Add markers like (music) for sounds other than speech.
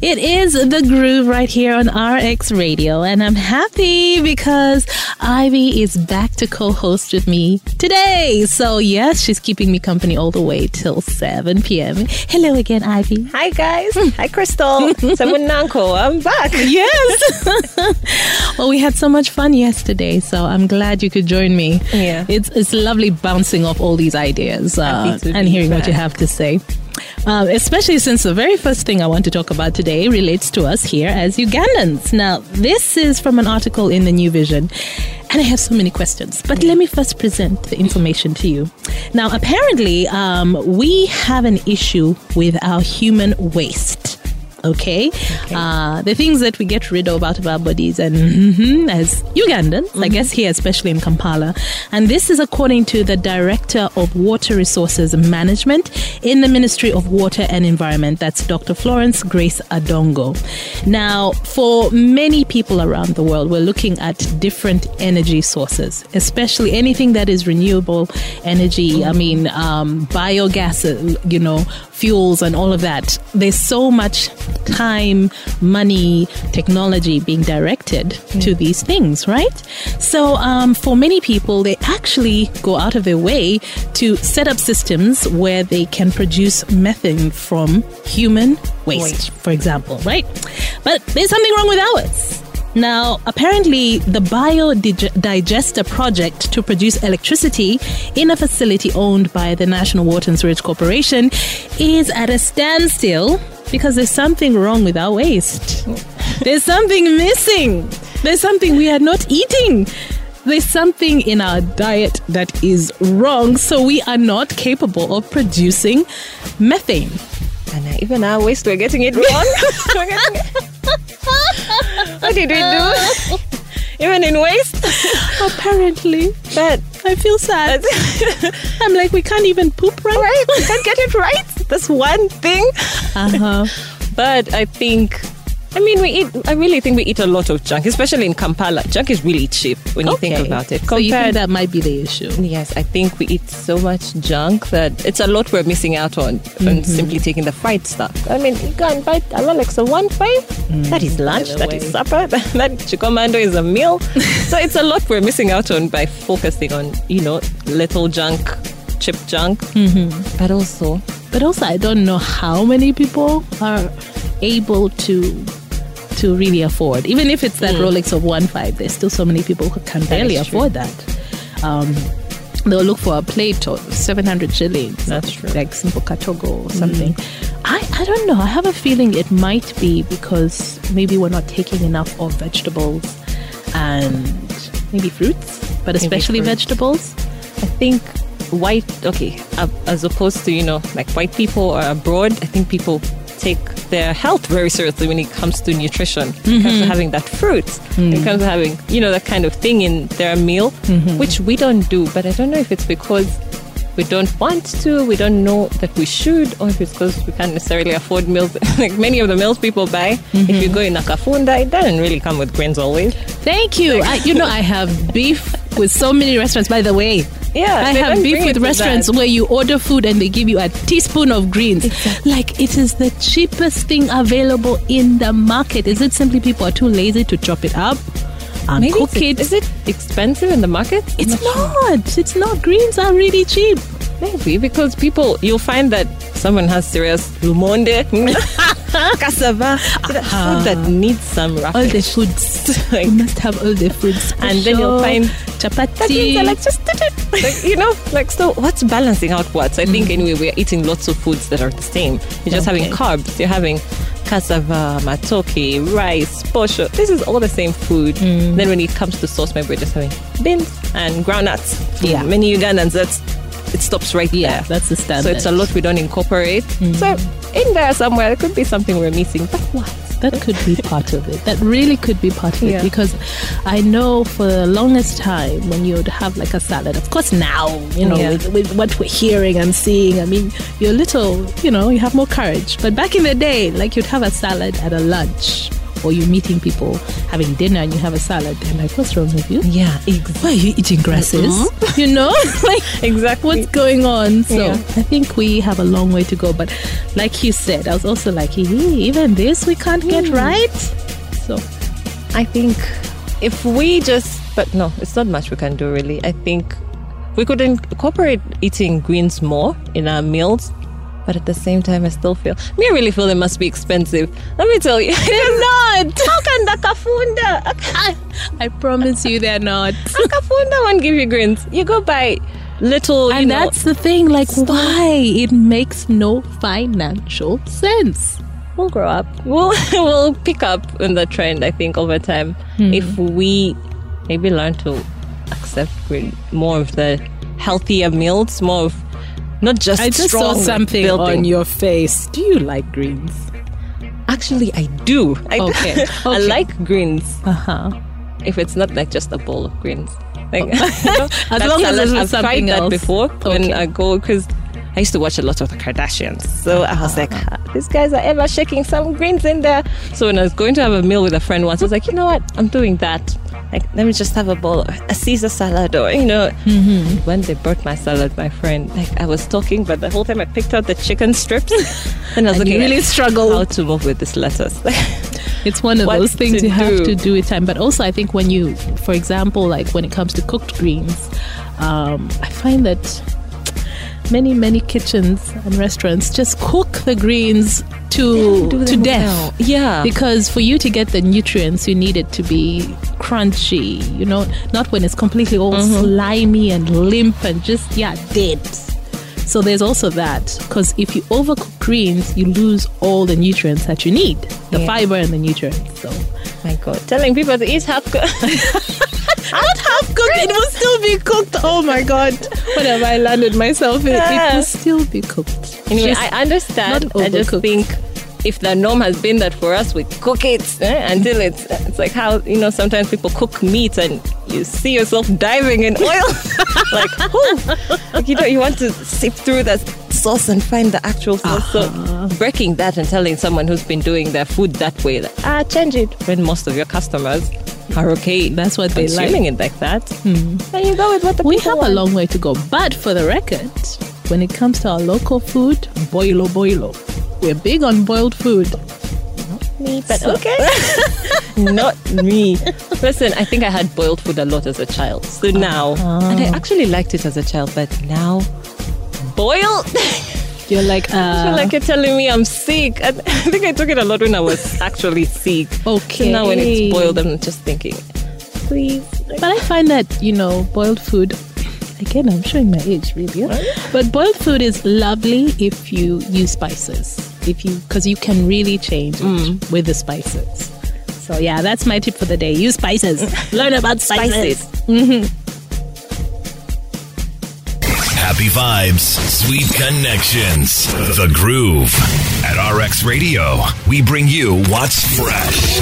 It is the groove right here on RX Radio, and I'm happy because Ivy is back to co host with me today. So, yes, she's keeping me company all the way till 7 p.m. Hello again, Ivy. Hi, guys. Hi, Crystal. (laughs) Samunanko. I'm back. Yes. (laughs) well, we had so much fun yesterday, so I'm glad you could join me. Yeah. It's, it's lovely bouncing off all these ideas uh, and hearing what you have to say. Um, especially since the very first thing I want to talk about today relates to us here as Ugandans. Now, this is from an article in the New Vision, and I have so many questions. But let me first present the information to you. Now, apparently, um, we have an issue with our human waste. Okay, Uh, the things that we get rid of out of our bodies, and mhm, as Ugandans, I guess here, especially in Kampala, and this is according to the Director of Water Resources Management in the Ministry of Water and Environment. That's Dr. Florence Grace Adongo. Now, for many people around the world, we're looking at different energy sources, especially anything that is renewable energy. I mean, um, biogas, uh, you know, fuels and all of that. There's so much time, money, technology being directed to these things, right? So, um, for many people, they actually go out of their way to set up systems where they can produce methane from human waste, Waste. for example, right? But there's something wrong with ours. Now, apparently, the biodigester project to produce electricity in a facility owned by the National Water and Sewage Corporation is at a standstill because there's something wrong with our waste. Oh. There's something missing. There's something we are not eating. There's something in our diet that is wrong, so we are not capable of producing methane. And uh, even our waste, we're getting it wrong. (laughs) Getting it- what did we do? (laughs) even in waste? Apparently, But, I feel sad. (laughs) I'm like, we can't even poop right. right? We can't get it right. That's one thing. Uh-huh. But I think, I mean, we eat, I really think we eat a lot of junk, especially in Kampala. Junk is really cheap when you think about it. So you think that might be the issue? Yes, I think we eat so much junk that it's a lot we're missing out on Mm-hmm. on simply taking the fried stuff. I mean, you go and buy a Rolex of one five. That is lunch. Mm. That way. is supper. (laughs) That, that kikomando is a meal. (laughs) so it's a lot we're missing out on by focusing on you know little junk, chip junk, Mm-hmm. but also But also, I don't know how many people are able to to really afford. Even if it's that Rolex of one five, there's still so many people who can barely Mm. afford that. Um, they'll look for a plate of 700 shillings. That's true. Like simple katogo or something. I, I don't know. I have a feeling it might be because maybe we're not taking enough of vegetables and maybe fruits, but especially fruits. vegetables. I think white, okay, uh, as opposed to, you know, like white people or abroad, I think people take their health very seriously when it comes to nutrition. When it comes to mm-hmm. having that fruit, when it mm. comes to having, you know, that kind of thing in their meal, mm-hmm. which we don't do. But I don't know if it's because we don't want to, we don't know that we should, or if it's because we can't necessarily afford meals. (laughs) like many of the meals people buy, if you mm-hmm. go in a kafunda, it doesn't really come with grains always. Thank you. I, you know, I have beef with so many restaurants. By the way, Yeah, I have beef with restaurants where you order food and they give you a teaspoon of greens. Like it is the cheapest thing available in the market. Is it simply people are too lazy to chop it up and Maybe cook it's, it expensive in the market? It's not sure. not. It's not. Greens are really cheap. Maybe because people, you'll find that someone has serious lumonde, (laughs) (laughs) cassava, that food that needs some All the foods. (laughs) Like- you must have all the foods. And then you'll find chapati. Means like just (laughs) like, you know, like so. What's balancing out what? So I think mm. anyway, we're eating lots of foods that are the same. You're just having carbs. You're having cassava, matoke, rice, posho. This is all the same food. Mm. Then when it comes to sauce, maybe we're just having beans and groundnuts. Yeah. many Ugandans that's it stops right Yeah, there. that's the standard. So it's a lot we don't incorporate. Mm. So in there somewhere, there could be something we're missing. But what? That could be part of it. That really could be part of it because I know for the longest time when you'd have like a salad, of course now, you know, Yeah. with, with what we're hearing and seeing, I mean, you're little, you know, you have more courage. But back in the day, like you'd have a salad at a lunch or you're meeting people having dinner and you have a salad, they're like, "What's wrong with you? Yeah, exactly. Why are you eating grasses? Mm-hmm. (laughs) You know, (laughs) like Exactly. what's going on?" So Yeah. I think we have a long way to go. But like you said, I was also like, "Hey, even this we can't get mm. right." So I think if we just, but no, it's not much we can do really. I think we could incorporate eating greens more in our meals. But at the same time, I still feel, me, I really feel they must be expensive. Let me tell you. (laughs) they're not. (laughs) How can the kafunda, I, promise you, they're not. (laughs) a kafunda won't give you greens? You go buy little, you And know, that's the thing. Like, why? It makes no financial sense. we'll grow up. We'll we'll pick up in the trend. I think over time, hmm. if we maybe learn to accept more of the healthier meals, more of not just. I just saw something building. on your face. Do you like greens? Actually, I do. I, Okay, (laughs) I okay. like greens. Uh huh. If it's not like just a bowl of greens. (laughs) Like, As that long as it's I've tried something that else. before when I go because I used to watch a lot of the Kardashians. So I was like, "Ah, these guys are ever shaking some greens in there. So when I was going to have a meal with a friend once, I was like, you know what? I'm doing that. Like, let me just have a bowl, a Caesar salad, or you know. Mm-hmm. When they brought my salad, my friend, like I was talking, but the whole time I picked out the chicken strips, (laughs) and I was And you really at struggled. how to move with this lettuce. (laughs) It's one of What those things you have to do with time. But also, I think when you, for example, like when it comes to cooked greens, um, I find that many, many kitchens and restaurants just cook the greens to to death. well. Yeah. Because for you to get the nutrients, you need it to be crunchy. You know, not when it's completely all Mm-hmm. slimy and limp and just yeah dead. So there's also that because if you overcook greens, you lose all the nutrients that you need, the Yeah. fiber and the nutrients. So my God, telling people to eat half. (laughs) not half cooked, it will still be cooked. Oh my god, what have I landed myself in? It Yeah. will still be cooked. Anyway, Just- I understand. I just think if the norm has been that for us, we cook it eh, until it's it's like how you know sometimes people cook meat and you see yourself diving in oil, (laughs) like like you know you want to sift through that sauce and find the actual sauce. Uh-huh. So breaking that and telling someone who's been doing their food that way, like, ah, change it when most of your customers are okay. That's what they like. Consuming it like that. Hmm. And you go with what the we have a long way to go. But for the record, when it comes to our local food, boilo boilo. We're big on boiled food. Not me, but So- okay. (laughs) Not me. Listen, I think I had boiled food a lot as a child. So now, ah. and I actually liked it as a child, but now, boiled? (laughs) You're like, (laughs) I feel uh, like you're telling me I'm sick. And (laughs) I think I took it a lot when I was actually sick. okay. So now when it's boiled, I'm just thinking, please. But I find that, you know, boiled food, again, I'm showing my age really. But boiled food is lovely if you use spices. If you, because you can really change it with the spices. So yeah, that's my tip for the day. Use spices. (laughs) Learn about spices. Happy vibes, sweet connections, the groove. At RX Radio, we bring you what's fresh.